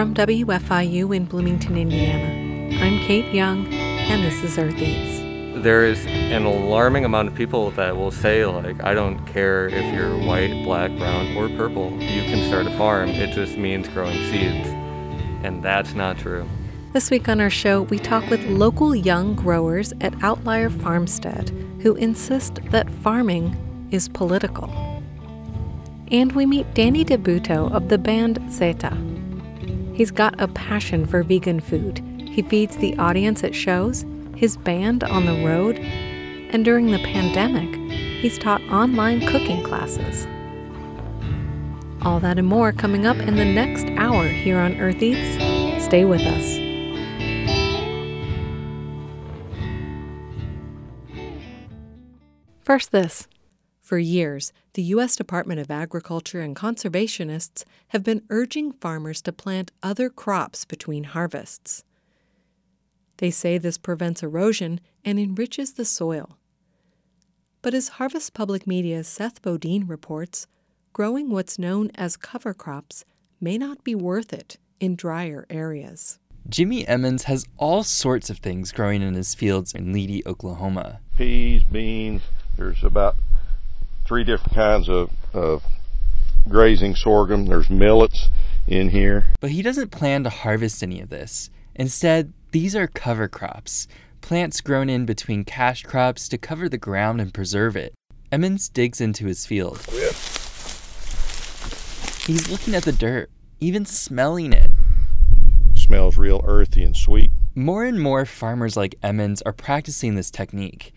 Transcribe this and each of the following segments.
From WFIU in Bloomington, Indiana, I'm Kate Young, and this is Earth Eats. There is an alarming amount of people that will say, like, I don't care if you're white, black, brown, or purple, you can start a farm. It just means growing seeds. And that's not true. This week on our show, we talk with local young growers at Outlier Farmstead who insist that farming is political. And we meet Dani Dubuto of the band Zeta. He's got a passion for vegan food. He feeds the audience at shows, his band on the road, and during the pandemic, he's taught online cooking classes. All that and more coming up in the next hour here on Earth Eats. Stay with us. First, this. For years, the U.S. Department of Agriculture and conservationists have been urging farmers to plant other crops between harvests. They say this prevents erosion and enriches the soil. But as Harvest Public Media's Seth Bodine reports, growing what's known as cover crops may not be worth it in drier areas. Jimmy Emmons has all sorts of things growing in his fields in Leedey, Oklahoma. Peas, beans, there's about three different kinds of, of grazing sorghum. There's millets in here. But he doesn't plan to harvest any of this. Instead, these are cover crops, plants grown in between cash crops to cover the ground and preserve it. Emmons digs into his field. He's looking at the dirt, even smelling it. Smells real earthy and sweet. More and more farmers like Emmons are practicing this technique.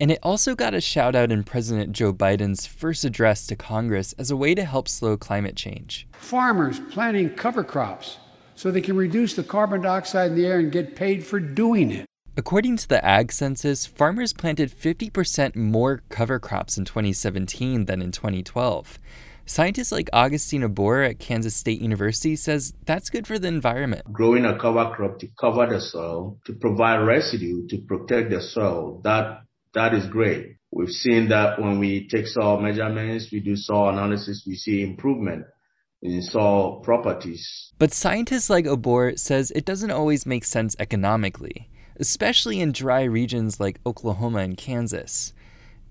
And it also got a shout out in President Joe Biden's first address to Congress as a way to help slow climate change. Farmers planting cover crops so they can reduce the carbon dioxide in the air and get paid for doing it. According to the Ag Census, farmers planted 50% more cover crops in 2017 than in 2012. Scientists like Augustine Obour at Kansas State University says that's good for the environment. Growing a cover crop to cover the soil, to provide residue, to protect the soil, that that is great. We've seen that when we take soil measurements, we do soil analysis, we see improvement in soil properties. But scientists like Obour says it doesn't always make sense economically, especially in dry regions like Oklahoma and Kansas.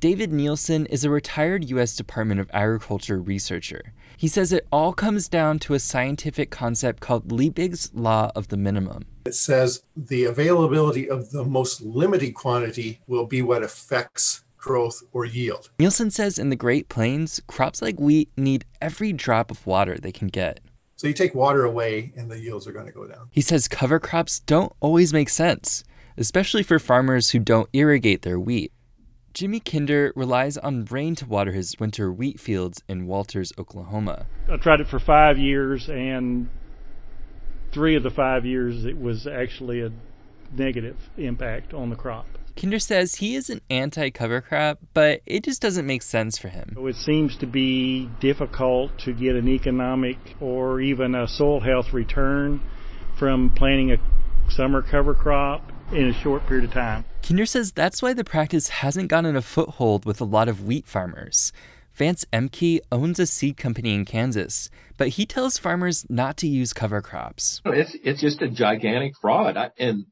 David Nielsen is a retired U.S. Department of Agriculture researcher. He says it all comes down to a scientific concept called Liebig's Law of the Minimum. It says the availability of the most limited quantity will be what affects growth or yield. Nielsen says in the Great Plains, crops like wheat need every drop of water they can get. So you take water away and the yields are going to go down. He says cover crops don't always make sense, especially for farmers who don't irrigate their wheat. Jimmy Kinder relies on rain to water his winter wheat fields in Walters, Oklahoma. I tried it for five years, and three of the five years it was actually a negative impact on the crop. Kinder says he is an anti cover crop, but it just doesn't make sense for him. It seems to be difficult to get an economic or even a soil health return from planting a summer cover crop in a short period of time. Kinder says that's why the practice hasn't gotten a foothold with a lot of wheat farmers. Vance Ehmke owns a seed company in Kansas, but he tells farmers not to use cover crops. It's it's just a gigantic fraud, I, and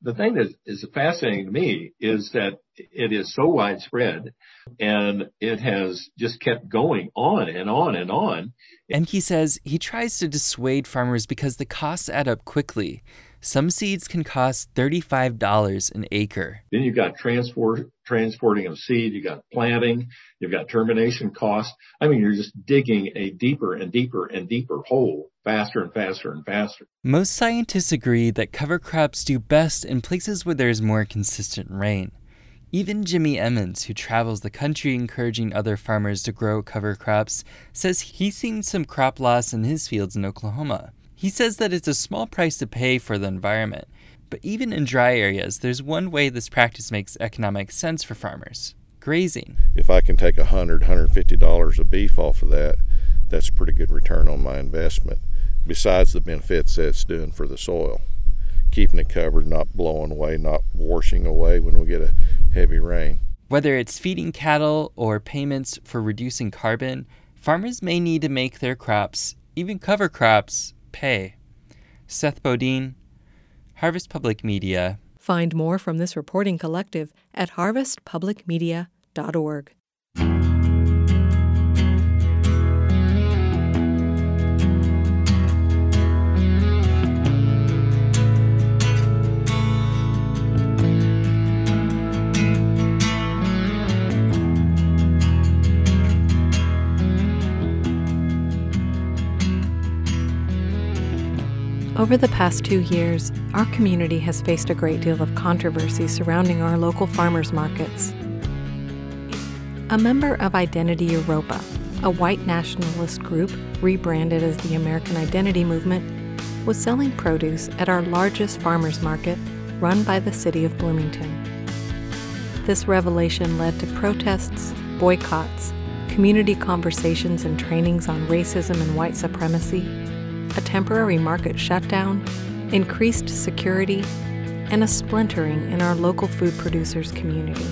the thing that is fascinating to me is that it is so widespread, and it has just kept going on and on and on. Ehmke says he tries to dissuade farmers because the costs add up quickly. Some seeds can cost $35 an acre. Then you've got transport, transporting of seed, you've got planting, you've got termination costs. I mean, you're just digging a deeper and deeper and deeper hole faster and faster and faster. Most scientists agree that cover crops do best in places where there's more consistent rain. Even Jimmy Emmons, who travels the country encouraging other farmers to grow cover crops, says he's seen some crop loss in his fields in Oklahoma. He says that it's a small price to pay for the environment, but even in dry areas, there's one way this practice makes economic sense for farmers grazing. If I can take a $100, $150 of beef off of that, that's a pretty good return on my investment, besides the benefits that it's doing for the soil. Keeping it covered, not blowing away, not washing away when we get a heavy rain. Whether it's feeding cattle or payments for reducing carbon, farmers may need to make their crops, even cover crops, pay. Seth Bodine, Harvest Public Media. Find more from this reporting collective at harvestpublicmedia.org. Over the past two years, our community has faced a great deal of controversy surrounding our local farmers markets. A member of Identity Evropa, a white nationalist group rebranded as the American Identity Movement, was selling produce at our largest farmers market run by the city of Bloomington. This revelation led to protests, boycotts, community conversations and trainings on racism and white supremacy, a temporary market shutdown, increased security, and a splintering in our local food producers community.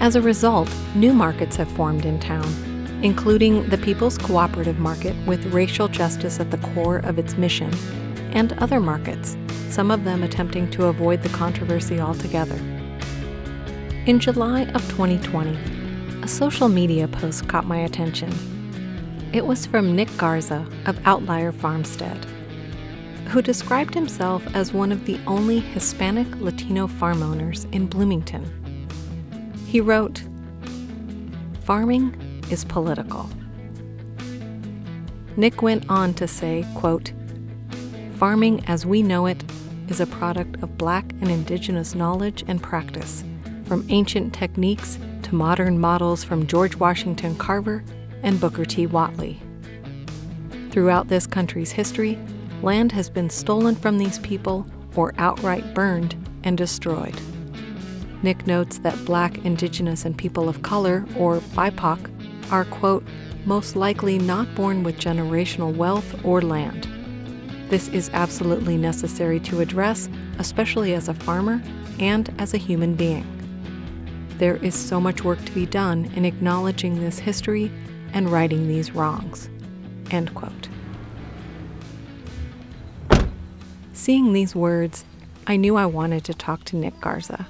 As a result, new markets have formed in town, including the People's Cooperative Market with racial justice at the core of its mission, and other markets, some of them attempting to avoid the controversy altogether. In July of 2020, a social media post caught my attention it was from Nick Garza of Outlier Farmstead, who described himself as one of the only Hispanic Latino farm owners in Bloomington. He wrote, Farming is political. Nick went on to say, quote, Farming as we know it is a product of black and indigenous knowledge and practice, from ancient techniques to modern models from George Washington Carver and Booker T. Whatley. Throughout this country's history, land has been stolen from these people or outright burned and destroyed. Nick notes that black, indigenous, and people of color, or BIPOC, are, quote, most likely not born with generational wealth or land. This is absolutely necessary to address, especially as a farmer and as a human being. There is so much work to be done in acknowledging this history and righting these wrongs. End quote. Seeing these words, I knew I wanted to talk to Nick Garza.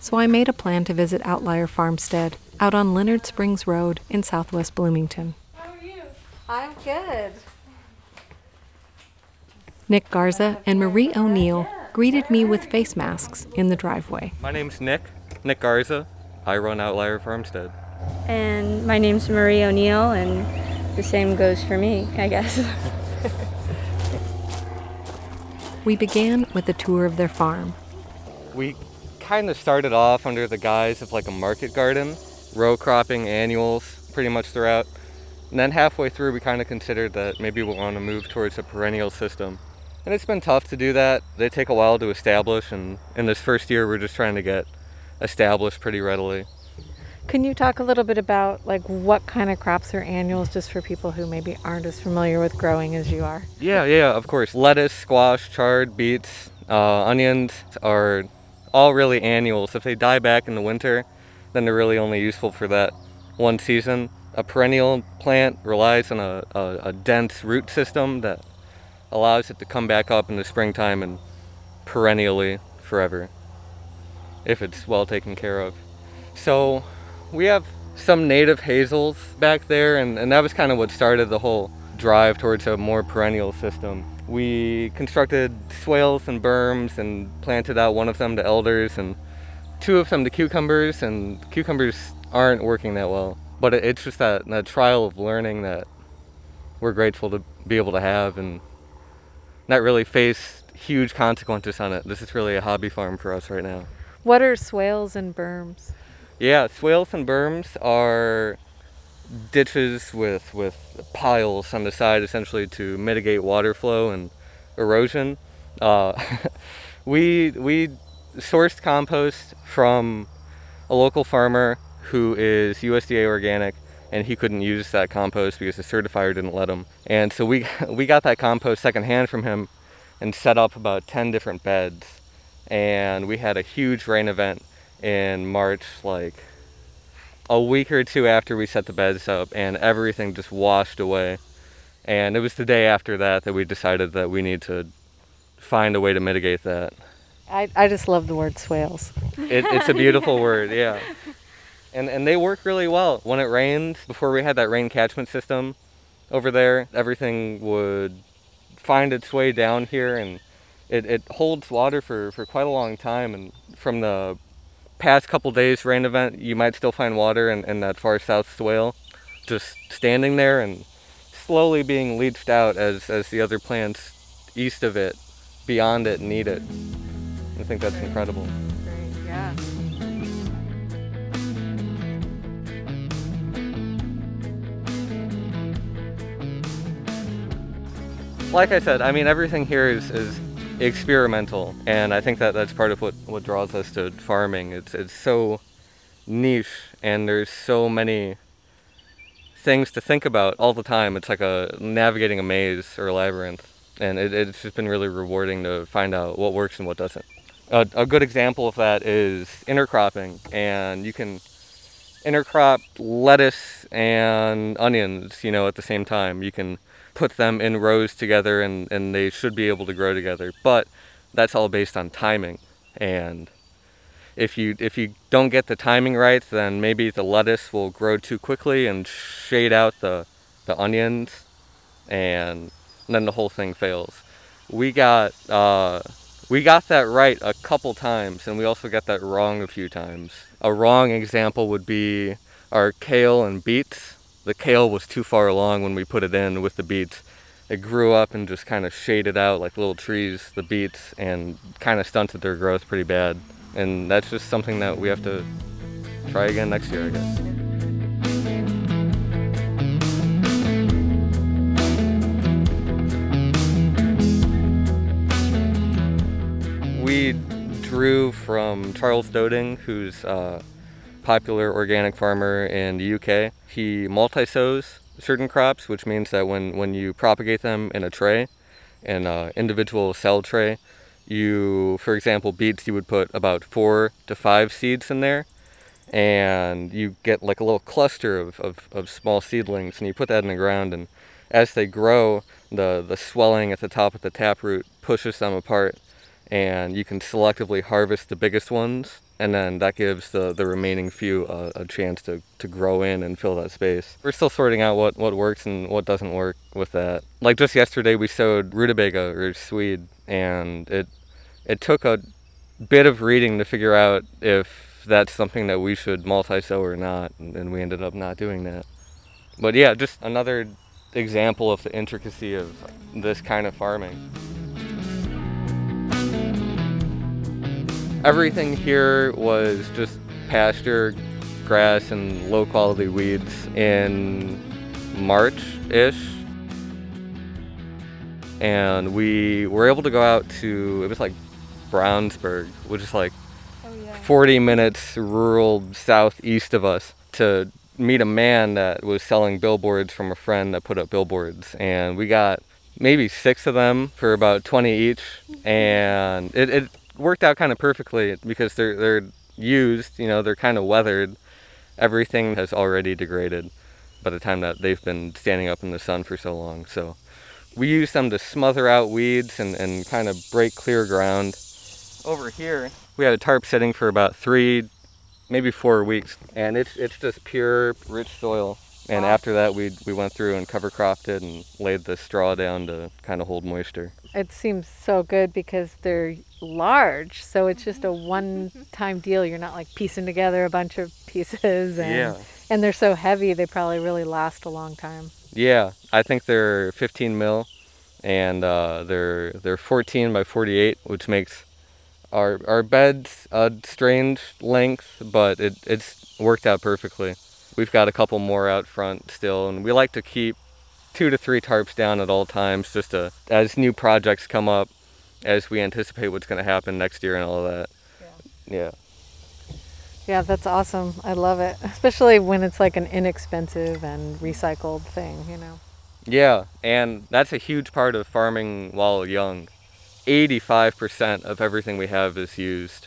So I made a plan to visit Outlier Farmstead out on Leonard Springs Road in southwest Bloomington. How are you? I'm good. Nick Garza and Marie O'Neill greeted me with face masks in the driveway. My name's Nick, Nick Garza. I run Outlier Farmstead. And my name's Marie O'Neill, and the same goes for me, I guess. we began with a tour of their farm. We kind of started off under the guise of like a market garden, row cropping annuals pretty much throughout. And then halfway through, we kind of considered that maybe we'll want to move towards a perennial system. And it's been tough to do that. They take a while to establish, and in this first year, we're just trying to get established pretty readily. Can you talk a little bit about like what kind of crops are annuals just for people who maybe aren't as familiar with growing as you are? Yeah, yeah, of course. Lettuce, squash, chard, beets, uh, onions are all really annuals. If they die back in the winter, then they're really only useful for that one season. A perennial plant relies on a, a, a dense root system that allows it to come back up in the springtime and perennially forever if it's well taken care of. So we have some native hazels back there, and, and that was kind of what started the whole drive towards a more perennial system. We constructed swales and berms and planted out one of them to elders and two of them to cucumbers, and cucumbers aren't working that well. But it's just that, that trial of learning that we're grateful to be able to have and not really face huge consequences on it. This is really a hobby farm for us right now. What are swales and berms? Yeah, swales and berms are ditches with with piles on the side, essentially to mitigate water flow and erosion. Uh, we we sourced compost from a local farmer who is USDA organic, and he couldn't use that compost because the certifier didn't let him. And so we we got that compost secondhand from him, and set up about ten different beds, and we had a huge rain event in March, like a week or two after we set the beds up, and everything just washed away. And it was the day after that that we decided that we need to find a way to mitigate that. I, I just love the word swales. It, it's a beautiful word, yeah. And and they work really well. When it rains, before we had that rain catchment system over there, everything would find its way down here and it, it holds water for, for quite a long time and from the past couple days rain event you might still find water in, in that far south swale just standing there and slowly being leached out as, as the other plants east of it beyond it need it i think that's incredible yeah. like I said, I mean everything here is, is experimental, and I think that that's part of what, what draws us to farming. It's it's so niche, and there's so many things to think about all the time. It's like a navigating a maze or a labyrinth, and it, it's just been really rewarding to find out what works and what doesn't. A, a good example of that is intercropping, and you can intercrop lettuce and onions, you know, at the same time. You can put them in rows together and, and they should be able to grow together. But that's all based on timing. And if you if you don't get the timing right, then maybe the lettuce will grow too quickly and shade out the the onions, and then the whole thing fails. We got uh, we got that right a couple times, and we also got that wrong a few times. A wrong example would be our kale and beets the kale was too far along when we put it in with the beets. It grew up and just kind of shaded out like little trees, the beets, and kind of stunted their growth pretty bad. And that's just something that we have to try again next year, I guess. We drew from Charles Dowding, who's uh, popular organic farmer in the UK. He multi-sows certain crops, which means that when, when you propagate them in a tray, in an uh, individual cell tray, you, for example, beets, you would put about four to five seeds in there, and you get like a little cluster of, of, of small seedlings, and you put that in the ground, and as they grow, the, the swelling at the top of the taproot pushes them apart, and you can selectively harvest the biggest ones and then that gives the, the remaining few a, a, chance to, to grow in and fill that space. We're still sorting out what, what works and what doesn't work with that. Like just yesterday, we sowed rutabaga or swede, and it it took a bit of reading to figure out if that's something that we should multi-sow or not, and we ended up not doing that. But yeah, just another example of the intricacy of this kind of farming. Everything here was just pasture, grass, and low quality weeds in March-ish. And we were able to go out to, it was like Brownsburg, which is like oh, yeah. 40 minutes rural southeast of us to meet a man that was selling billboards from a friend that put up billboards. And we got maybe six of them for about 20 each. Mm-hmm. And it, it worked out kind of perfectly because they're they're used. You know, they're kind of weathered. Everything has already degraded by the time that they've been standing up in the sun for so long. So we use them to smother out weeds and, and kind of break clear ground. Over here, we had a tarp sitting for about three, maybe four weeks, and it's it's just pure rich soil. And wow. after that, we we went through and cover cropped it and laid the straw down to kind of hold moisture. It seems so good because they're large, so it's just a one-time deal. You're not like piecing together a bunch of pieces, and yeah. and they're so heavy they probably really last a long time. Yeah, I think they're 15 mil, and uh, they're they're 14 by 48, which makes our our beds a strange length, but it it's worked out perfectly. We've got a couple more out front still, and we like to keep two to three tarps down at all times just to, as new projects come up, as we anticipate what's going to happen next year and all of that. Yeah. yeah. Yeah, that's awesome. I love it, especially when it's like an inexpensive and recycled thing, you know. Yeah, and that's a huge part of farming while young. 85% of everything we have is used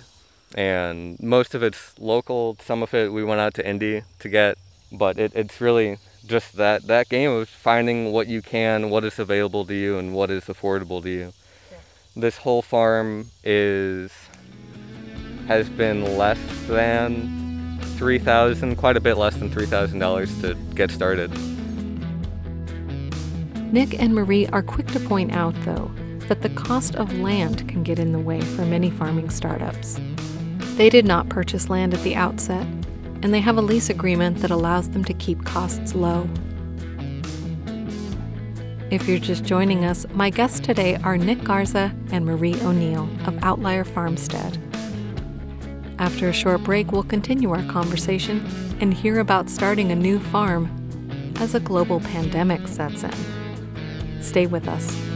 and most of it's local. Some of it we went out to Indy to get, but it, it's really just that that game of finding what you can, what is available to you, and what is affordable to you. this whole farm is has been less than three thousand, quite a bit less than three thousand dollars to get started. Nick and Marie are quick to point out, though, that the cost of land can get in the way for many farming startups. They did not purchase land at the outset, and they have a lease agreement that allows them to keep costs low. If you're just joining us, my guests today are Nick Garza and Marie O'Neill of Outlier Farmstead. After a short break, we'll continue our conversation and hear about starting a new farm as a global pandemic sets in. Stay with us.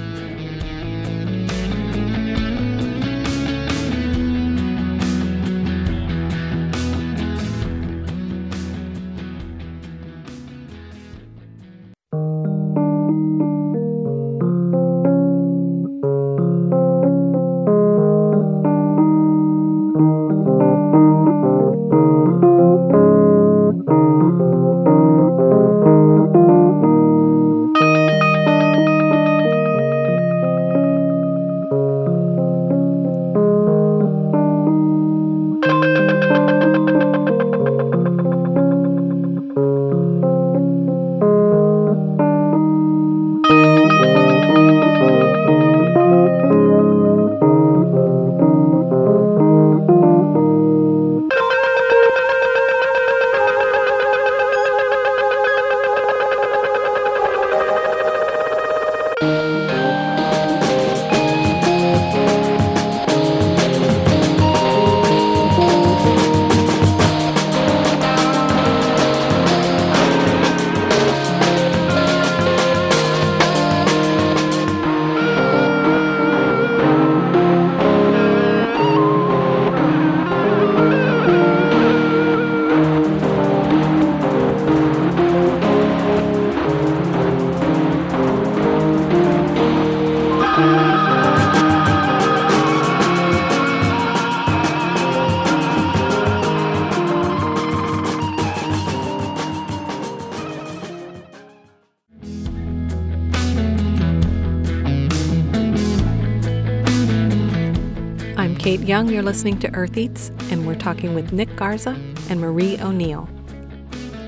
Young. You're listening to Earth Eats, and we're talking with Nick Garza and Marie O'Neill.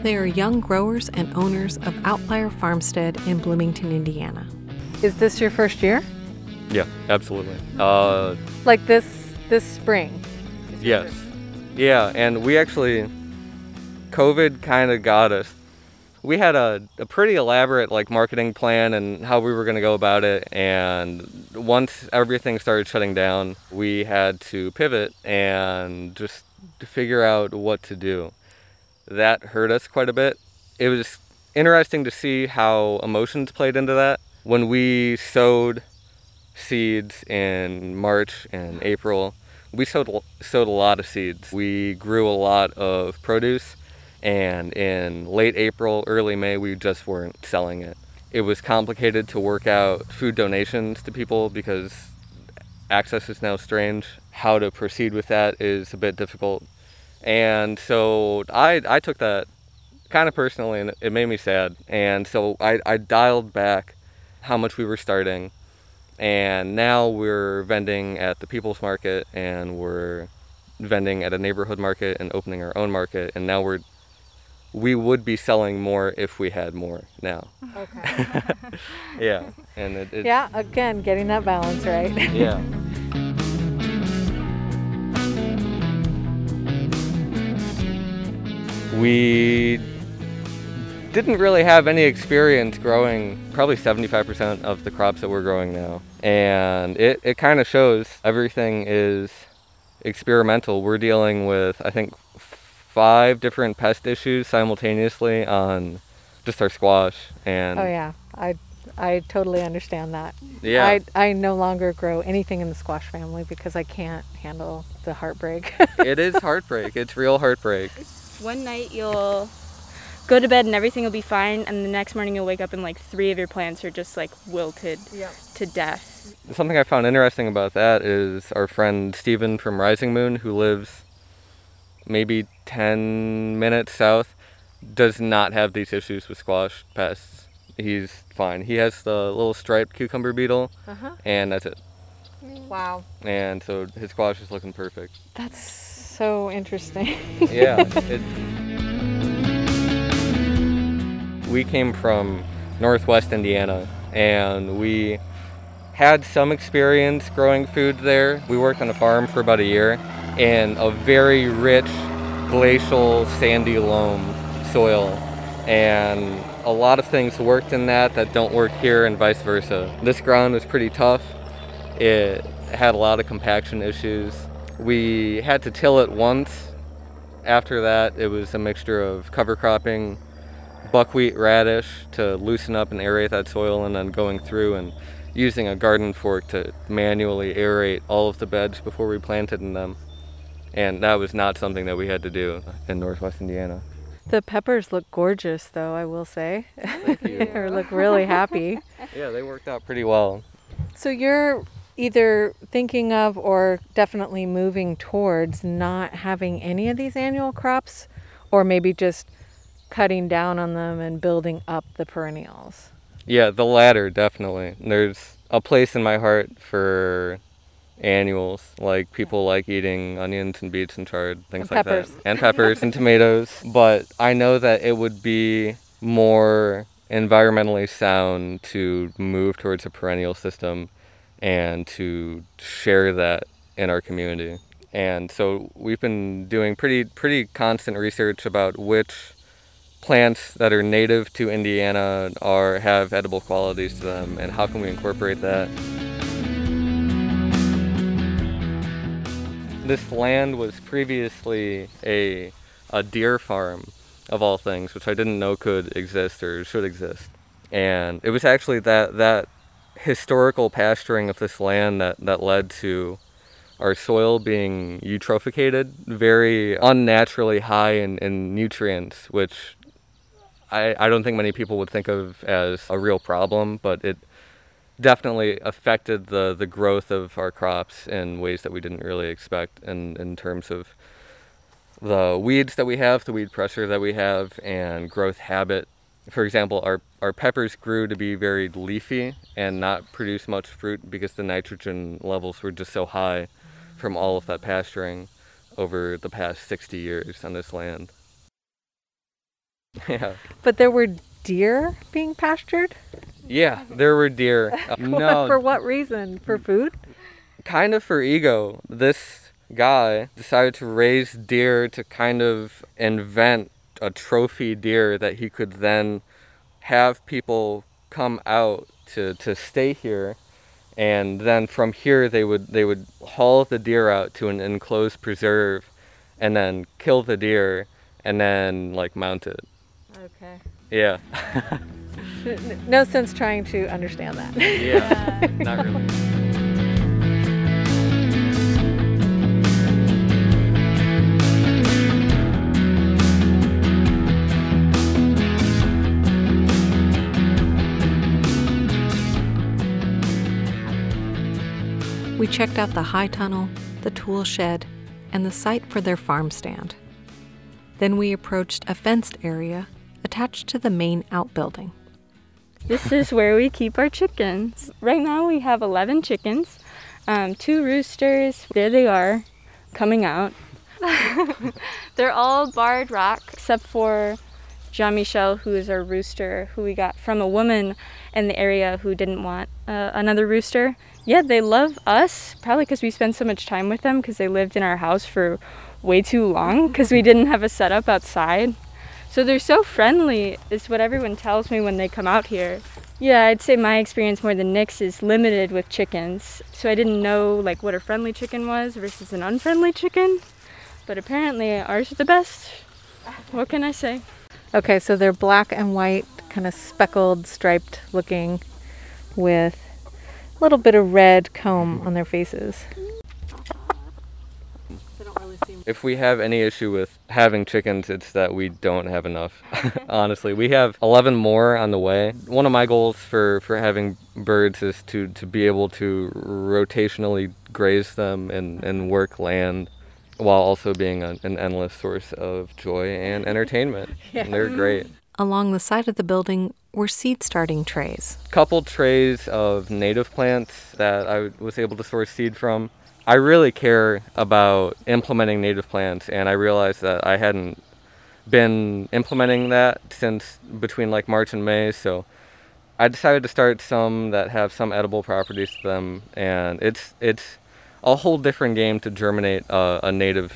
They are young growers and owners of Outlier Farmstead in Bloomington, Indiana. Is this your first year? Yeah, absolutely. Uh, Like this this spring? yes. Yeah, and we actually, COVID kind of got us. We had a, a pretty elaborate like marketing plan and how we were going to go about it. And once everything started shutting down, we had to pivot and just figure out what to do. That hurt us quite a bit. It was interesting to see how emotions played into that. When we sowed seeds in March and April, we sowed sowed a lot of seeds. We grew a lot of produce, and in late April, early May, we just weren't selling it. It was complicated to work out food donations to people because access is now strange. How to proceed with that is a bit difficult, and so I I took that kind of personally, and it made me sad. And so I I dialed back how much we were starting and now we're vending at the People's Market and we're vending at a neighborhood market and opening our own market and now we're we would be selling more if we had more now. Okay. yeah, and it, yeah, again, getting that balance right. yeah. We didn't really have any experience growing probably 75% of the crops that we're growing now. And it, it kind of shows everything is experimental. We're dealing with, I think, five different pest issues simultaneously on just our squash. And Oh yeah, I I totally understand that. Yeah. I I no longer grow anything in the squash family because I can't handle the heartbreak. it is heartbreak. It's real heartbreak. One night you'll go to bed and everything will be fine, and the next morning you'll wake up and like three of your plants are just like wilted to death. Something I found interesting about that is our friend Steven from Rising Moon, who lives maybe 10 minutes south, does not have these issues with squash pests. He's fine. He has the little striped cucumber beetle, Uh-huh. and that's it. Wow. And so his squash is looking perfect. That's so interesting. yeah. It, we came from northwest Indiana and we had some experience growing food there. We worked on a farm for about a year in a very rich glacial sandy loam soil and a lot of things worked in that that don't work here and vice versa. This ground was pretty tough. It had a lot of compaction issues. We had to till it once. After that, it was a mixture of cover cropping, buckwheat, radish to loosen up and aerate that soil, and then going through and using a garden fork to manually aerate all of the beds before we planted in them. And that was not something that we had to do in northwest Indiana. The peppers look gorgeous, though, I will say. Thank you. they look really happy. Yeah, they worked out pretty well. So you're either thinking of or definitely moving towards not having any of these annual crops, or maybe just cutting down on them and building up the perennials? Yeah, the latter, definitely. There's a place in my heart for annuals. Like people like eating onions and beets and chard, things And like peppers. that. And peppers and tomatoes. But I know that it would be more environmentally sound to move towards a perennial system and to share that in our community. And so we've been doing pretty pretty constant research about which plants that are native to Indiana are have edible qualities to them and how can we incorporate that this land was previously a a deer farm of all things, which I didn't know could exist or should exist. And it was actually that that historical pasturing of this land that, that led to our soil being eutrophicated, very unnaturally high in, in nutrients, which I, I don't think many people would think of as a real problem, but it definitely affected the, the growth of our crops in ways that we didn't really expect in, in terms of the weeds that we have, the weed pressure that we have, and growth habit. For example, our, our peppers grew to be very leafy and not produce much fruit because the nitrogen levels were just so high from all of that pasturing over the past 60 years on this land. Yeah. But there were deer being pastured? Yeah, there were deer. Uh, no, For what reason? For food? kind of for ego. This guy decided to raise deer to kind of invent a trophy deer that he could then have people come out to, to stay here and then from here they would they would haul the deer out to an enclosed preserve and then kill the deer and then like mount it. Okay. Yeah. No sense trying to understand that. yeah. Not really. We checked out the high tunnel, the tool shed, and the site for their farm stand. Then we approached a fenced area attached to the main outbuilding. This is where we keep our chickens. Right now we have 11 chickens, um, two roosters. There they are, coming out. They're all barred rock except for Jean Michel, who is our rooster, who we got from a woman in the area who didn't want uh, another rooster. Yeah, they love us, probably because we spend so much time with them because they lived in our house for way too long because we didn't have a setup outside. So they're so friendly, is what everyone tells me when they come out here. Yeah, I'd say my experience more than Nick's is limited with chickens. So I didn't know like what a friendly chicken was versus an unfriendly chicken. But apparently ours are the best. What can I say? Okay, so they're black and white, kind of speckled, striped looking, with a little bit of red comb on their faces. If we have any issue with having chickens, it's that we don't have enough. Honestly, we have 11 more on the way. One of my goals for, for having birds is to, to be able to rotationally graze them and, and work land while also being a, an endless source of joy and entertainment. Yeah. And they're great. Along the side of the building were seed starting trays. Couple trays of native plants that I was able to source seed from. I really care about implementing native plants, and I realized that I hadn't been implementing that since between like March and May. So I decided to start some that have some edible properties to them, and it's it's a whole different game to germinate a, native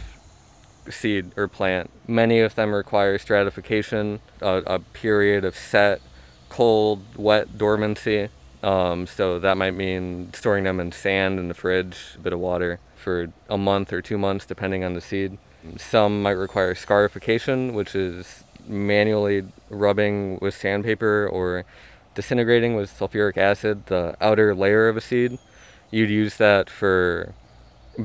seed or plant. Many of them require stratification, a, a period of set, cold, wet dormancy. Um, so that might mean storing them in sand in the fridge, a bit of water for a month or two months, depending on the seed. Some might require scarification, which is manually rubbing with sandpaper or disintegrating with sulfuric acid the outer layer of a seed. You'd use that for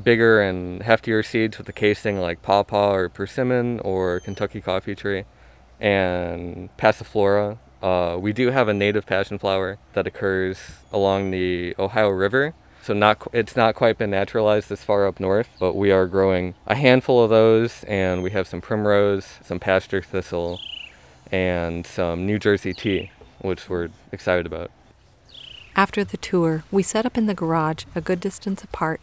bigger and heftier seeds with a casing like pawpaw or persimmon or Kentucky coffee tree and passiflora. Uh, we do have a native passion flower that occurs along the Ohio River. So not it's not quite been naturalized this far up north, but we are growing a handful of those, and we have some primrose, some pasture thistle, and some New Jersey tea, which we're excited about. After the tour, we set up in the garage a good distance apart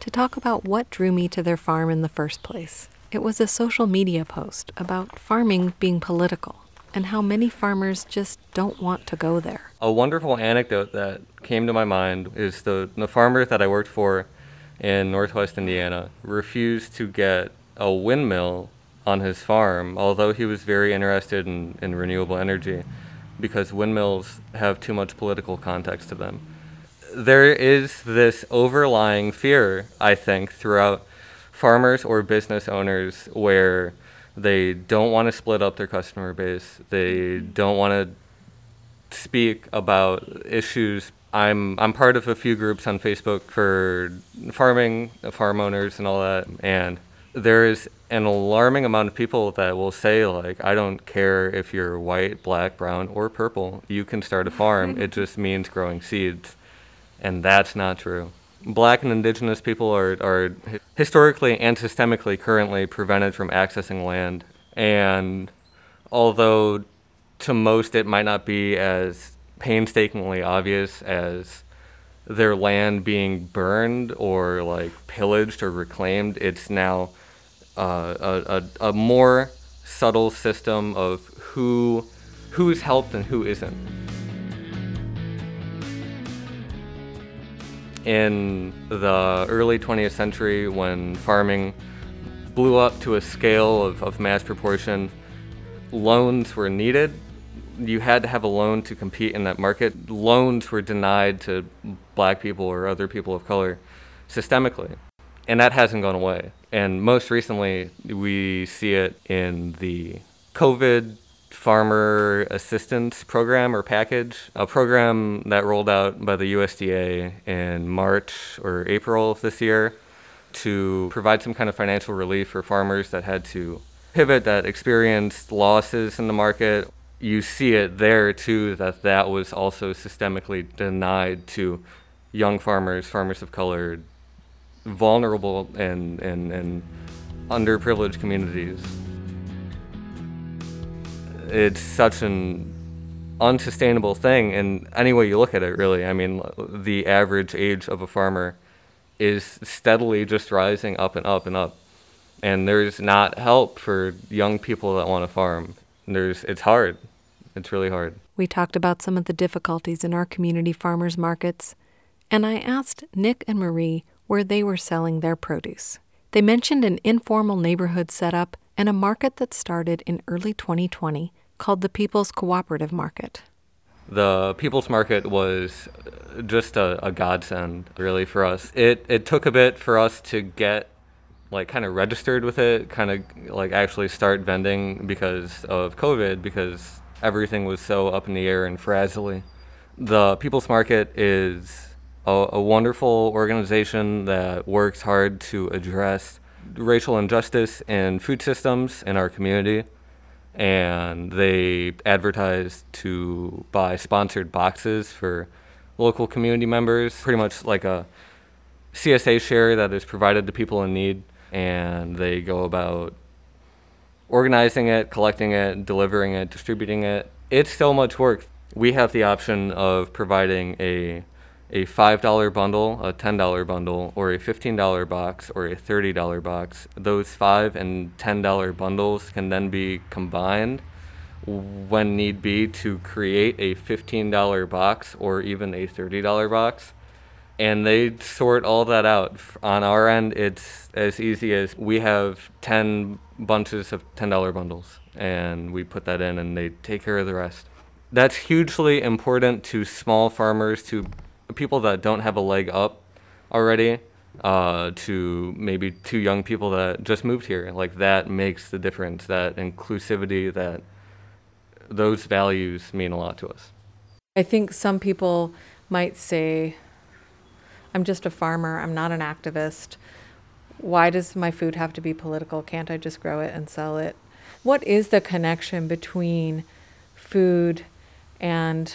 to talk about what drew me to their farm in the first place. It was a social media post about farming being political and how many farmers just don't want to go there. A wonderful anecdote that came to my mind is the, the farmer that I worked for in northwest Indiana refused to get a windmill on his farm, although he was very interested in, in renewable energy, because windmills have too much political context to them. There is this overlying fear, I think, throughout farmers or business owners where they don't want to split up their customer base. They don't want to speak about issues. I'm I'm part of a few groups on Facebook for farming, farm owners, and all that. And there is an alarming amount of people that will say like, I don't care if you're white, black, brown, or purple. You can start a farm. it just means growing seeds, and that's not true black and indigenous people are, are historically and systemically currently prevented from accessing land. And although to most it might not be as painstakingly obvious as their land being burned or like pillaged or reclaimed, it's now uh, a, a, a more subtle system of who who's helped and who isn't. In the early 20th century when farming blew up to a scale of, of mass proportion, loans were needed. You had to have a loan to compete in that market. Loans were denied to black people or other people of color systemically. And that hasn't gone away. And most recently, we see it in the COVID farmer assistance program or package, a program that rolled out by the USDA in March or April of this year to provide some kind of financial relief for farmers that had to pivot, that experienced losses in the market. You see it there too that that was also systemically denied to young farmers, farmers of color, vulnerable and, and, and underprivileged communities it's such an unsustainable thing in any way you look at it really. I mean the average age of a farmer is steadily just rising up and up and up. And there's not help for young people that want to farm. There's it's hard. It's really hard. We talked about some of the difficulties in our community farmers markets and i asked nick and marie where they were selling their produce. They mentioned an informal neighborhood setup and a market that started in early 2020 called the People's Cooperative Market. The People's Market was just a, a godsend, really, for us. It, it took a bit for us to get like kind of registered with it, kind of like actually start vending because of COVID, because everything was so up in the air and frazzly. The People's Market is a, a wonderful organization that works hard to address racial injustice in food systems in our community. And they advertise to buy sponsored boxes for local community members, pretty much like a CSA share that is provided to people in need. And they go about organizing it, collecting it, delivering it, distributing it. It's so much work. we have the option of providing a a $5 bundle, a $10 bundle, or a $15 box, or a $30 box. Those 5 and $10 bundles can then be combined when need be to create a $15 box or even a $30 box. And they sort all that out. On our end, it's as easy as we have 10 bunches of $10 bundles, and we put that in, and they take care of the rest. That's hugely important to small farmers, to people that don't have a leg up already uh, to maybe two young people that just moved here. Like that makes the difference. That inclusivity, that those values mean a lot to us. I think some people might say, I'm just a farmer, I'm not an activist. Why does my food have to be political? Can't I just grow it and sell it? What is the connection between food and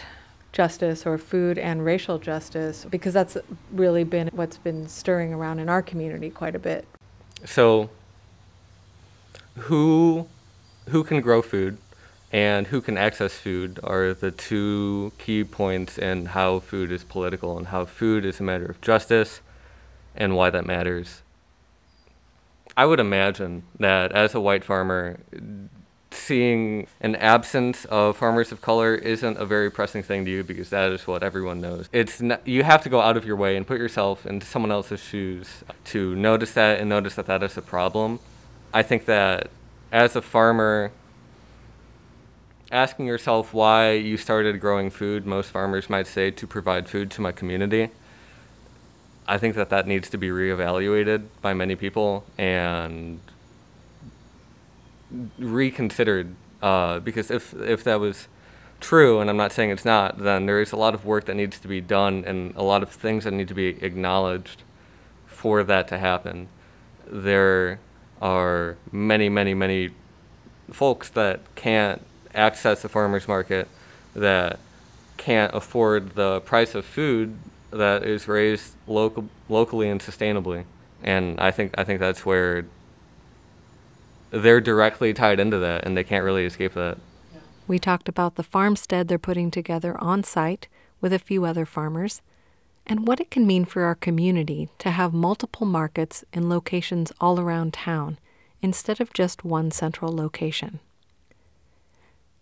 justice or food and racial justice because that's really been what's been stirring around in our community quite a bit. So who who can grow food and who can access food are the two key points in how food is political and how food is a matter of justice and why that matters. I would imagine that as a white farmer, seeing an absence of farmers of color isn't a very pressing thing to you because that is what everyone knows. It's not, you have to go out of your way and put yourself into someone else's shoes to notice that and notice that that is a problem. I think that as a farmer, asking yourself why you started growing food, most farmers might say to provide food to my community. I think that that needs to be reevaluated by many people and reconsidered uh, because if if that was true, and I'm not saying it's not, then there is a lot of work that needs to be done and a lot of things that need to be acknowledged for that to happen. There are many, many, many folks that can't access the farmers market, that can't afford the price of food that is raised local, locally and sustainably. And I think I think that's where they're directly tied into that and they can't really escape that. We talked about the farmstead they're putting together on site with a few other farmers and what it can mean for our community to have multiple markets in locations all around town instead of just one central location.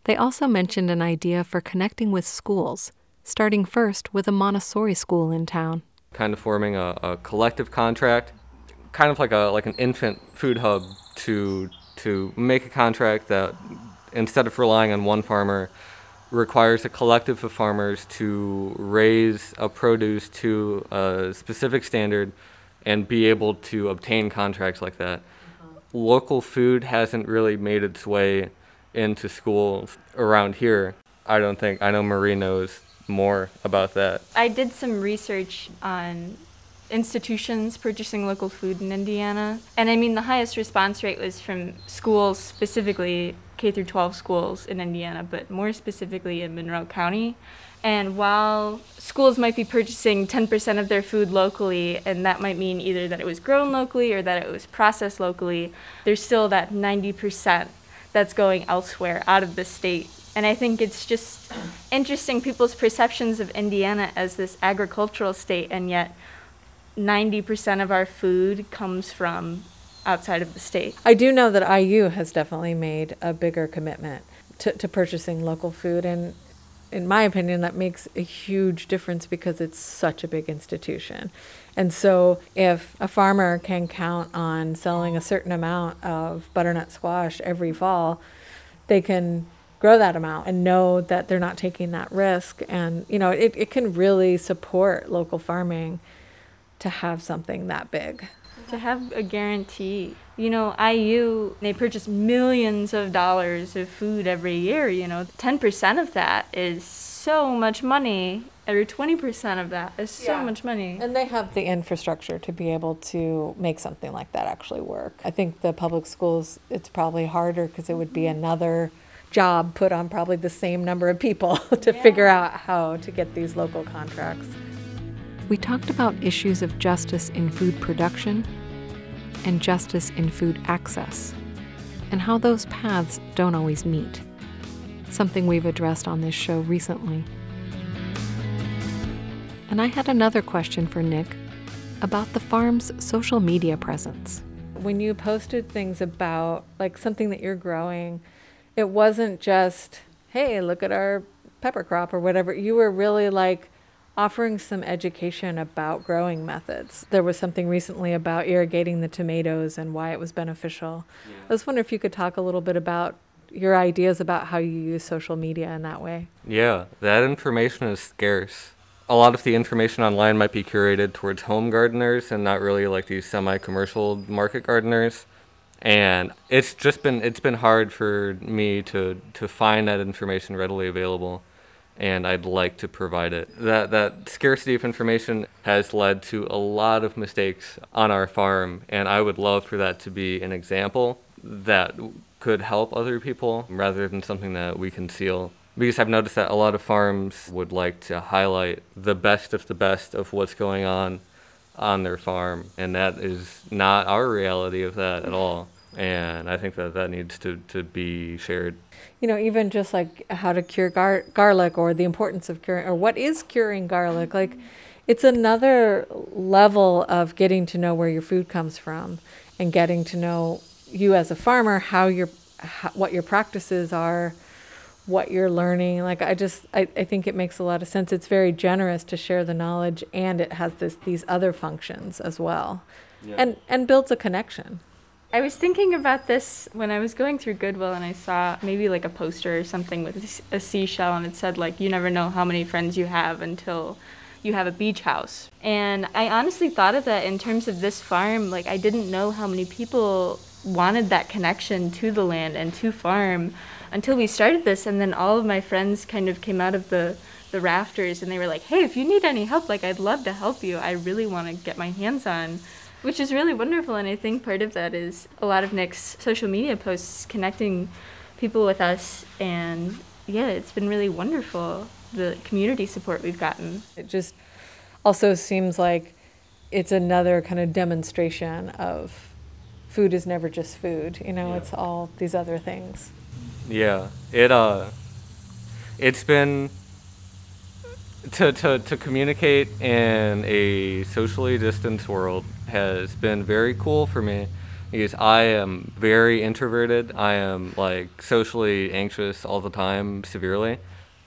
They also mentioned an idea for connecting with schools, starting first with a Montessori school in town. Kind of forming a, a collective contract, kind of like a like an infant food hub to to make a contract that instead of relying on one farmer requires a collective of farmers to raise a produce to a specific standard and be able to obtain contracts like that. Uh-huh. Local food hasn't really made its way into schools around here. I don't think. I know Marie knows more about that. I did some research on institutions purchasing local food in Indiana. And I mean, the highest response rate was from schools, specifically K through 12 schools in Indiana, but more specifically in Monroe County. And while schools might be purchasing 10% of their food locally, and that might mean either that it was grown locally or that it was processed locally, there's still that 90% that's going elsewhere out of the state. And I think it's just interesting people's perceptions of Indiana as this agricultural state, and yet 90% of our food comes from outside of the state. I do know that IU has definitely made a bigger commitment to, to purchasing local food. And in my opinion, that makes a huge difference because it's such a big institution. And so, if a farmer can count on selling a certain amount of butternut squash every fall, they can grow that amount and know that they're not taking that risk. And, you know, it, it can really support local farming to have something that big. To have a guarantee. You know, IU, they purchase millions of dollars of food every year. You know, 10% of that is so much money, or 20% of that is so yeah. much money. And they have the infrastructure to be able to make something like that actually work. I think the public schools, it's probably harder because it would be mm-hmm. another job put on probably the same number of people to yeah. figure out how to get these local contracts we talked about issues of justice in food production and justice in food access, and how those paths don't always meet. something we've addressed on this show recently. And I had another question for Nick about the farm's social media presence. When you posted things about like something that you're growing, it wasn't just, hey, look at our pepper crop or whatever. You were really like offering some education about growing methods. There was something recently about irrigating the tomatoes and why it was beneficial. Yeah. I was wondering if you could talk a little bit about your ideas about how you use social media in that way. Yeah, that information is scarce a lot of the information online might be curated towards home gardeners and not really like these semi-commercial market gardeners and it's just been it's been hard for me to to find that information readily available and I'd like to provide it. That that scarcity of information has led to a lot of mistakes on our farm and I would love for that to be an example that could help other people rather than something that we conceal because I've noticed that a lot of farms would like to highlight the best of the best of what's going on on their farm, and that is not our reality of that at all. And I think that that needs to, to be shared. You know, even just like how to cure gar- garlic or the importance of curing, or what is curing garlic. Like, it's another level of getting to know where your food comes from and getting to know you as a farmer, how your, how, what your practices are what you're learning. Like I just I, I think it makes a lot of sense. It's very generous to share the knowledge and it has this these other functions as well. Yeah. And and builds a connection. I was thinking about this when I was going through Goodwill and I saw maybe like a poster or something with a seashell and it said like you never know how many friends you have until you have a beach house. And I honestly thought of that in terms of this farm. Like I didn't know how many people wanted that connection to the land and to farm until we started this and then all of my friends kind of came out of the the rafters and they were like hey if you need any help like i'd love to help you i really want to get my hands on which is really wonderful and i think part of that is a lot of nick's social media posts connecting people with us and yeah it's been really wonderful the community support we've gotten it just also seems like it's another kind of demonstration of food is never just food you know yeah. it's all these other things yeah, it uh, it's been to to to communicate in a socially distanced world has been very cool for me because I am very introverted. I am like socially anxious all the time, severely.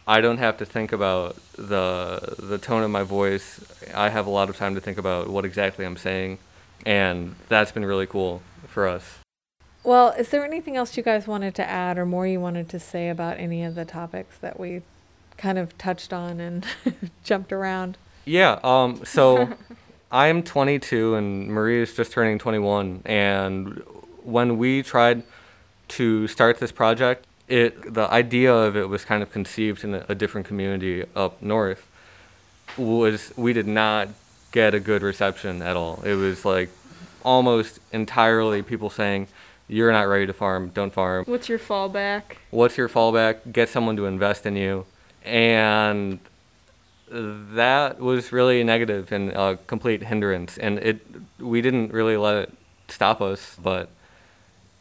I don't have to think about the the tone of my voice. I have a lot of time to think about what exactly I'm saying, and that's been really cool for us. Well, is there anything else you guys wanted to add or more you wanted to say about any of the topics that we kind of touched on and jumped around? Yeah. Um, so I'm 22 and Marie is just turning 21. And when we tried to start this project, it the idea of it was kind of conceived in a, a different community up north. Was we did not get a good reception at all. It was like almost entirely people saying, you're not ready to farm, don't farm. What's your fallback? What's your fallback? Get someone to invest in you. And that was really negative and a complete hindrance. And it we didn't really let it stop us, but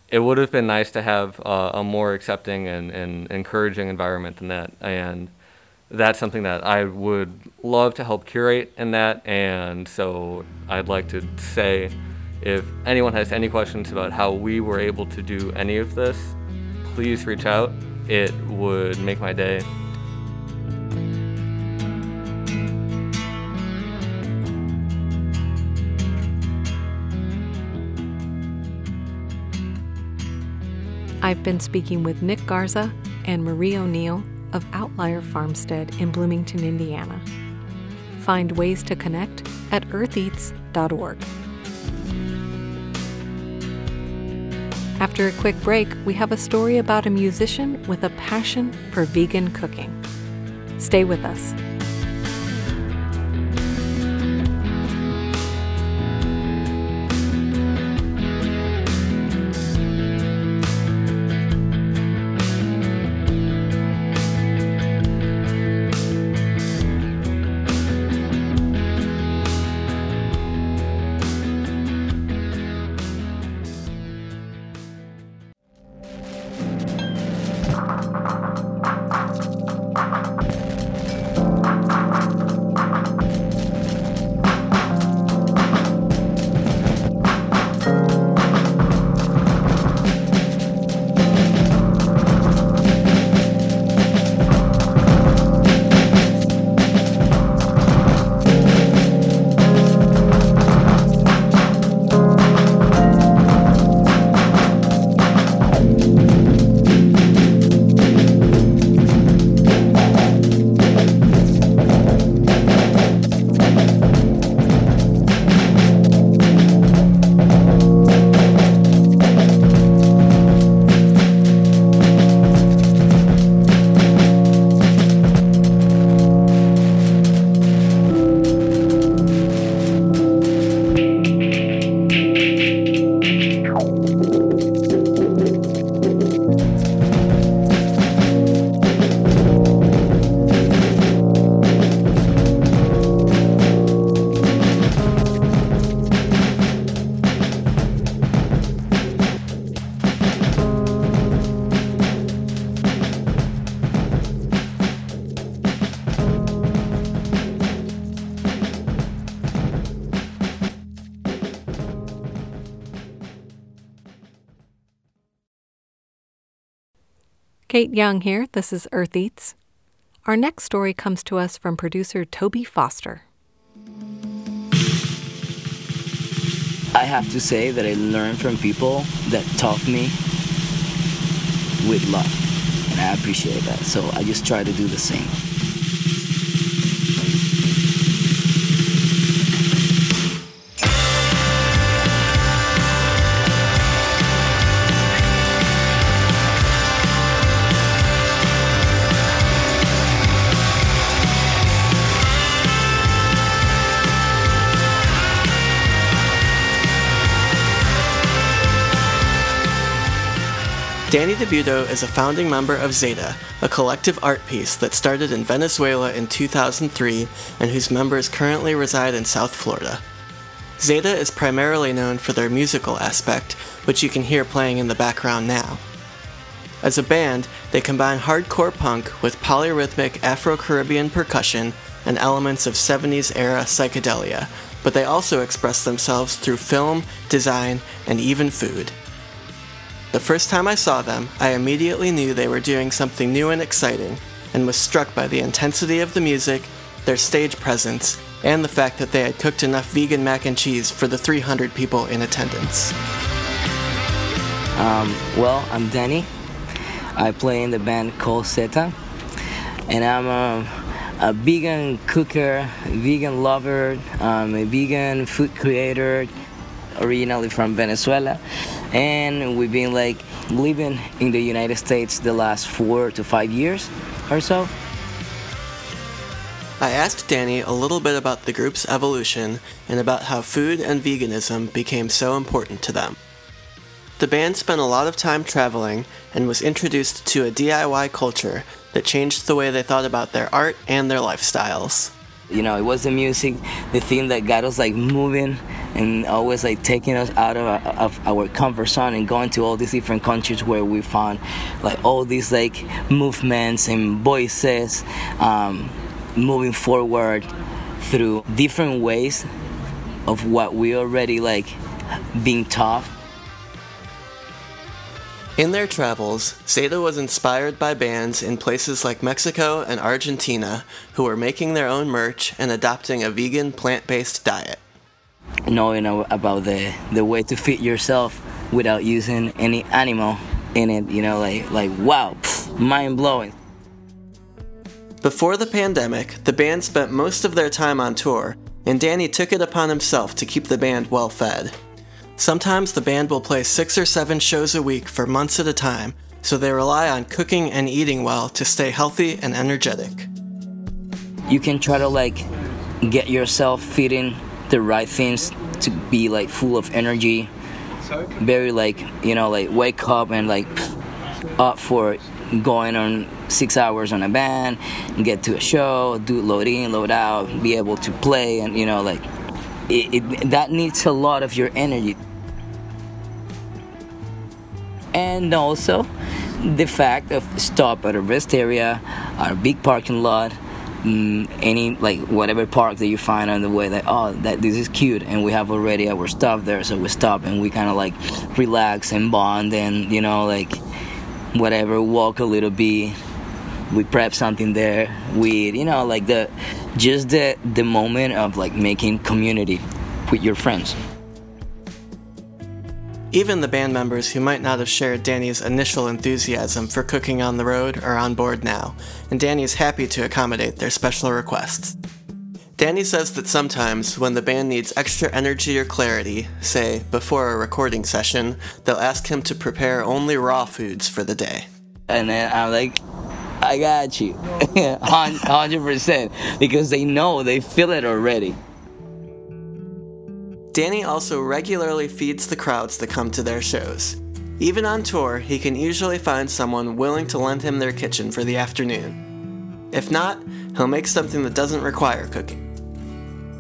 it would have been nice to have uh, a more accepting and, and encouraging environment than that. And that's something that I would love to help curate in that. And so I'd like to say, if anyone has any questions about how we were able to do any of this, please reach out. It would make my day. I've been speaking with Nick Garza and Marie O'Neill of Outlier Farmstead in Bloomington, Indiana. Find ways to connect at eartheats.org. After a quick break, we have a story about a musician with a passion for vegan cooking. Stay with us. Kate Young here. This is Earth Eats. Our next story comes to us from producer Toby Foster. I have to say that I learned from people that taught me with love. And I appreciate that. So I just try to do the same. Dani Dubuto is a founding member of Zeta, a collective art piece that started in Venezuela in 2003 and whose members currently reside in South Florida. Zeta is primarily known for their musical aspect, which you can hear playing in the background now. As a band, they combine hardcore punk with polyrhythmic Afro Caribbean percussion and elements of 70s era psychedelia, but they also express themselves through film, design, and even food. The first time I saw them, I immediately knew they were doing something new and exciting, and was struck by the intensity of the music, their stage presence, and the fact that they had cooked enough vegan mac and cheese for the 300 people in attendance. Um, well, I'm Danny. I play in the band called Zeta, and I'm a, a vegan cooker, vegan lover, um, a vegan food creator, originally from Venezuela and we've been like living in the United States the last four to five years or so. I asked Danny a little bit about the group's evolution and about how food and veganism became so important to them. The band spent a lot of time traveling and was introduced to a DIY culture that changed the way they thought about their art and their lifestyles. You know, it was the music, the thing that got us like moving and always like taking us out of our, of our comfort zone and going to all these different countries where we found like all these like movements and voices um, moving forward through different ways of what we already like being taught in their travels, Zeta was inspired by bands in places like Mexico and Argentina who were making their own merch and adopting a vegan plant based diet. Knowing about the, the way to feed yourself without using any animal in it, you know, like, like wow, mind blowing. Before the pandemic, the band spent most of their time on tour, and Danny took it upon himself to keep the band well fed. Sometimes the band will play six or seven shows a week for months at a time, so they rely on cooking and eating well to stay healthy and energetic. You can try to like get yourself feeding the right things to be like full of energy. Very like, you know, like wake up and like up for going on six hours on a band, get to a show, do load in, load out, be able to play, and you know, like it, it, that needs a lot of your energy and also the fact of stop at a rest area, a big parking lot, mm, any like whatever park that you find on the way that oh that this is cute and we have already our stuff there so we stop and we kind of like relax and bond and you know like whatever walk a little bit we prep something there we you know like the just the the moment of like making community with your friends even the band members who might not have shared Danny's initial enthusiasm for cooking on the road are on board now, and Danny is happy to accommodate their special requests. Danny says that sometimes, when the band needs extra energy or clarity, say, before a recording session, they'll ask him to prepare only raw foods for the day. And then I'm like, I got you. 100%. Because they know, they feel it already. Danny also regularly feeds the crowds that come to their shows. Even on tour, he can usually find someone willing to lend him their kitchen for the afternoon. If not, he'll make something that doesn't require cooking.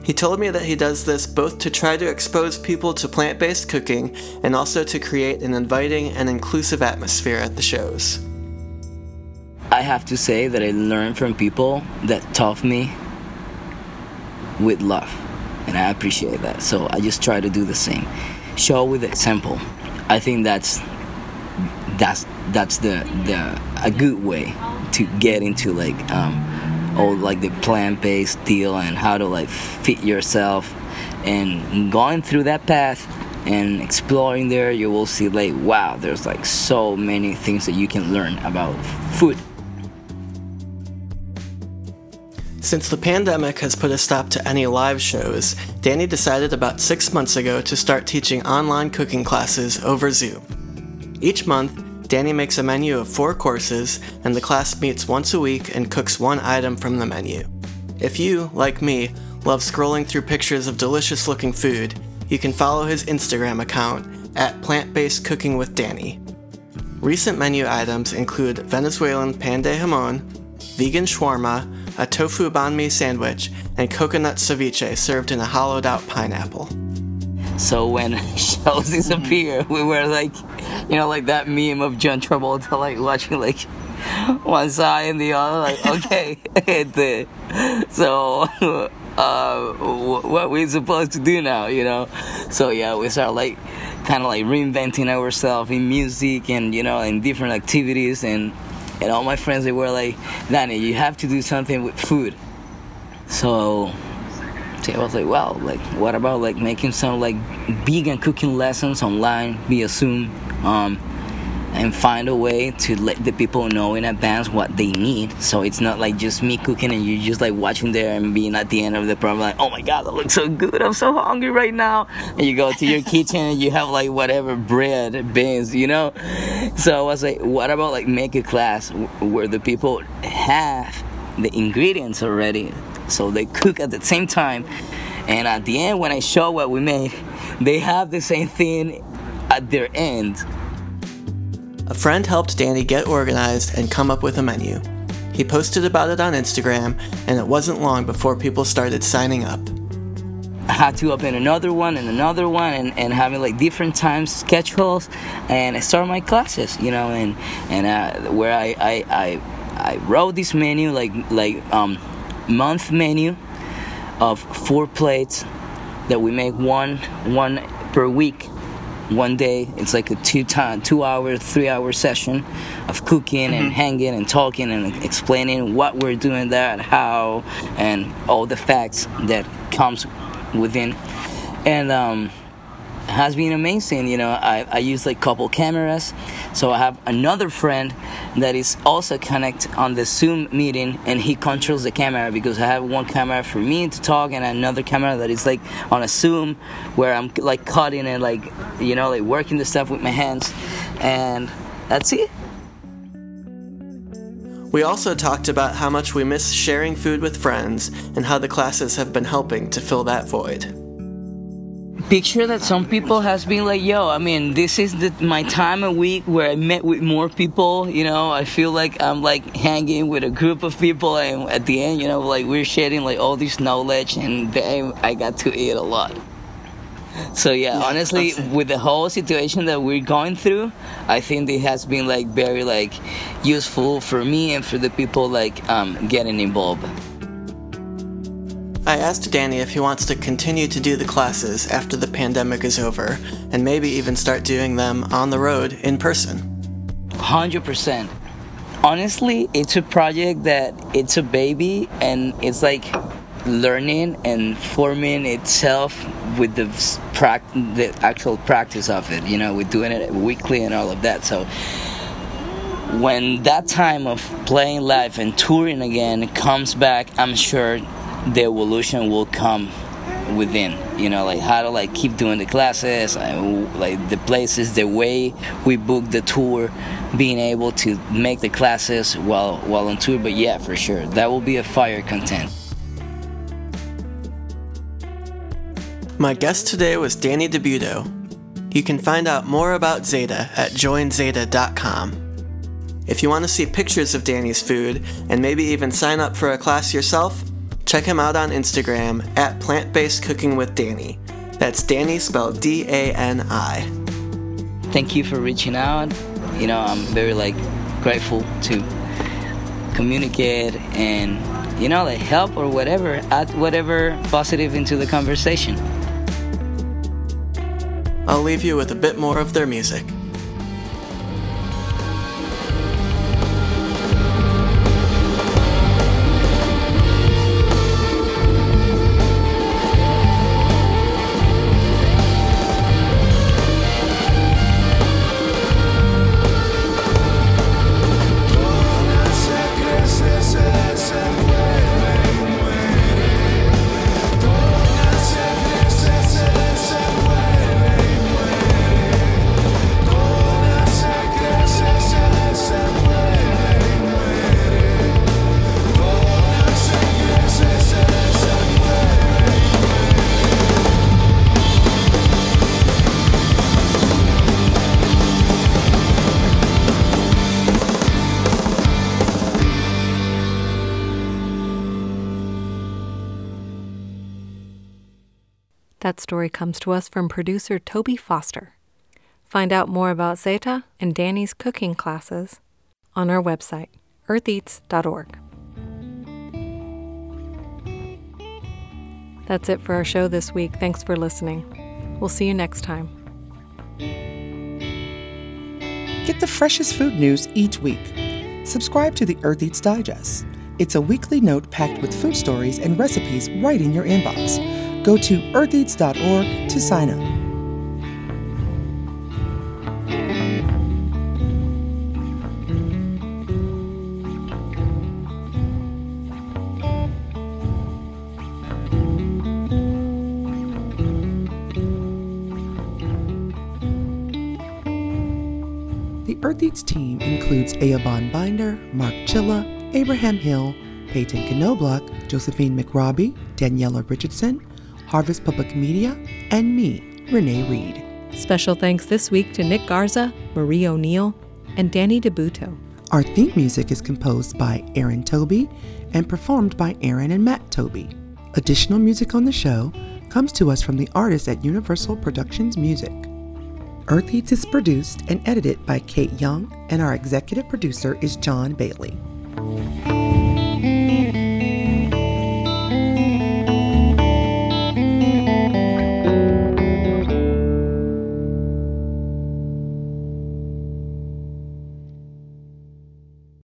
He told me that he does this both to try to expose people to plant based cooking and also to create an inviting and inclusive atmosphere at the shows. I have to say that I learned from people that taught me with love and I appreciate that. So I just try to do the same. Show with example. I think that's that's that's the the a good way to get into like um, all like the plant-based deal and how to like fit yourself and going through that path and exploring there you will see like wow there's like so many things that you can learn about food Since the pandemic has put a stop to any live shows, Danny decided about six months ago to start teaching online cooking classes over Zoom. Each month, Danny makes a menu of four courses, and the class meets once a week and cooks one item from the menu. If you, like me, love scrolling through pictures of delicious looking food, you can follow his Instagram account at Plant Based Cooking with Danny. Recent menu items include Venezuelan pan de jamon, vegan shawarma, a tofu banh mi sandwich, and coconut ceviche served in a hollowed out pineapple. So when shows disappear, we were like, you know, like that meme of John Travolta, like watching like one side and the other, like, okay, the, so uh, what we supposed to do now, you know? So yeah, we start like kind of like reinventing ourselves in music and you know in different activities and and all my friends they were like, Danny, you have to do something with food. So, so I was like, well, like what about like making some like vegan cooking lessons online via Zoom? Um, and find a way to let the people know in advance what they need. So it's not like just me cooking and you're just like watching there and being at the end of the program like, oh my god, that looks so good. I'm so hungry right now. And you go to your kitchen and you have like whatever bread, beans, you know. So I was like, what about like make a class where the people have the ingredients already, so they cook at the same time. And at the end, when I show what we made, they have the same thing at their end a friend helped Danny get organized and come up with a menu. He posted about it on Instagram, and it wasn't long before people started signing up. I had to open another one and another one and, and having like different times schedules and I started my classes, you know, and and uh, where I, I, I I wrote this menu like like um month menu of four plates that we make one one per week one day it's like a two time two hour three hour session of cooking mm-hmm. and hanging and talking and explaining what we're doing there and how and all the facts that comes within and um has been amazing. You know, I, I use like couple cameras. So I have another friend that is also connect on the Zoom meeting and he controls the camera because I have one camera for me to talk and another camera that is like on a Zoom where I'm like cutting and like, you know, like working the stuff with my hands. And that's it. We also talked about how much we miss sharing food with friends and how the classes have been helping to fill that void picture that some people has been like, yo, I mean, this is the, my time of week where I met with more people. You know, I feel like I'm like hanging with a group of people, and at the end, you know, like we're sharing like all this knowledge, and then I got to eat a lot. So yeah, yeah honestly, with the whole situation that we're going through, I think it has been like very like useful for me and for the people like um, getting involved. I asked Danny if he wants to continue to do the classes after the pandemic is over, and maybe even start doing them on the road in person. 100%. Honestly, it's a project that it's a baby and it's like learning and forming itself with the the actual practice of it. You know, we're doing it weekly and all of that. So when that time of playing live and touring again comes back, I'm sure the evolution will come within you know like how to like keep doing the classes like the places the way we book the tour being able to make the classes while while on tour. But yeah for sure that will be a fire content. My guest today was Dani Dubuto. You can find out more about zeta at joinzeta.com if you want to see pictures of danny's food and maybe even sign up for a class yourself Check him out on Instagram at Plant Based Cooking with Danny. That's Danny spelled D A N I. Thank you for reaching out. You know, I'm very like grateful to communicate and you know like help or whatever add whatever positive into the conversation i'll leave you with a bit more of their music That story comes to us from producer Toby Foster. Find out more about Zeta and Danny's cooking classes on our website, eartheats.org. That's it for our show this week. Thanks for listening. We'll see you next time. Get the freshest food news each week. Subscribe to the Earth Eats Digest. It's a weekly note packed with food stories and recipes right in your inbox. Go to eartheats.org to sign up. The Earth Eats team includes Eoban Binder, Mark Chilla, Abraham Hill, Peyton Knobloch, Josephine McRobbie, Daniela Richardson, Harvest Public Media, and me, Renee Reed. Special thanks this week to Nick Garza, Marie O'Neill, and Dani Dubuto. Our theme music is composed by Aaron Toby and performed by Aaron and Matt Toby. Additional music on the show comes to us from the artists at Universal Productions Music. Earth Eats is produced and edited by Kate Young, and our executive producer is John Bailey.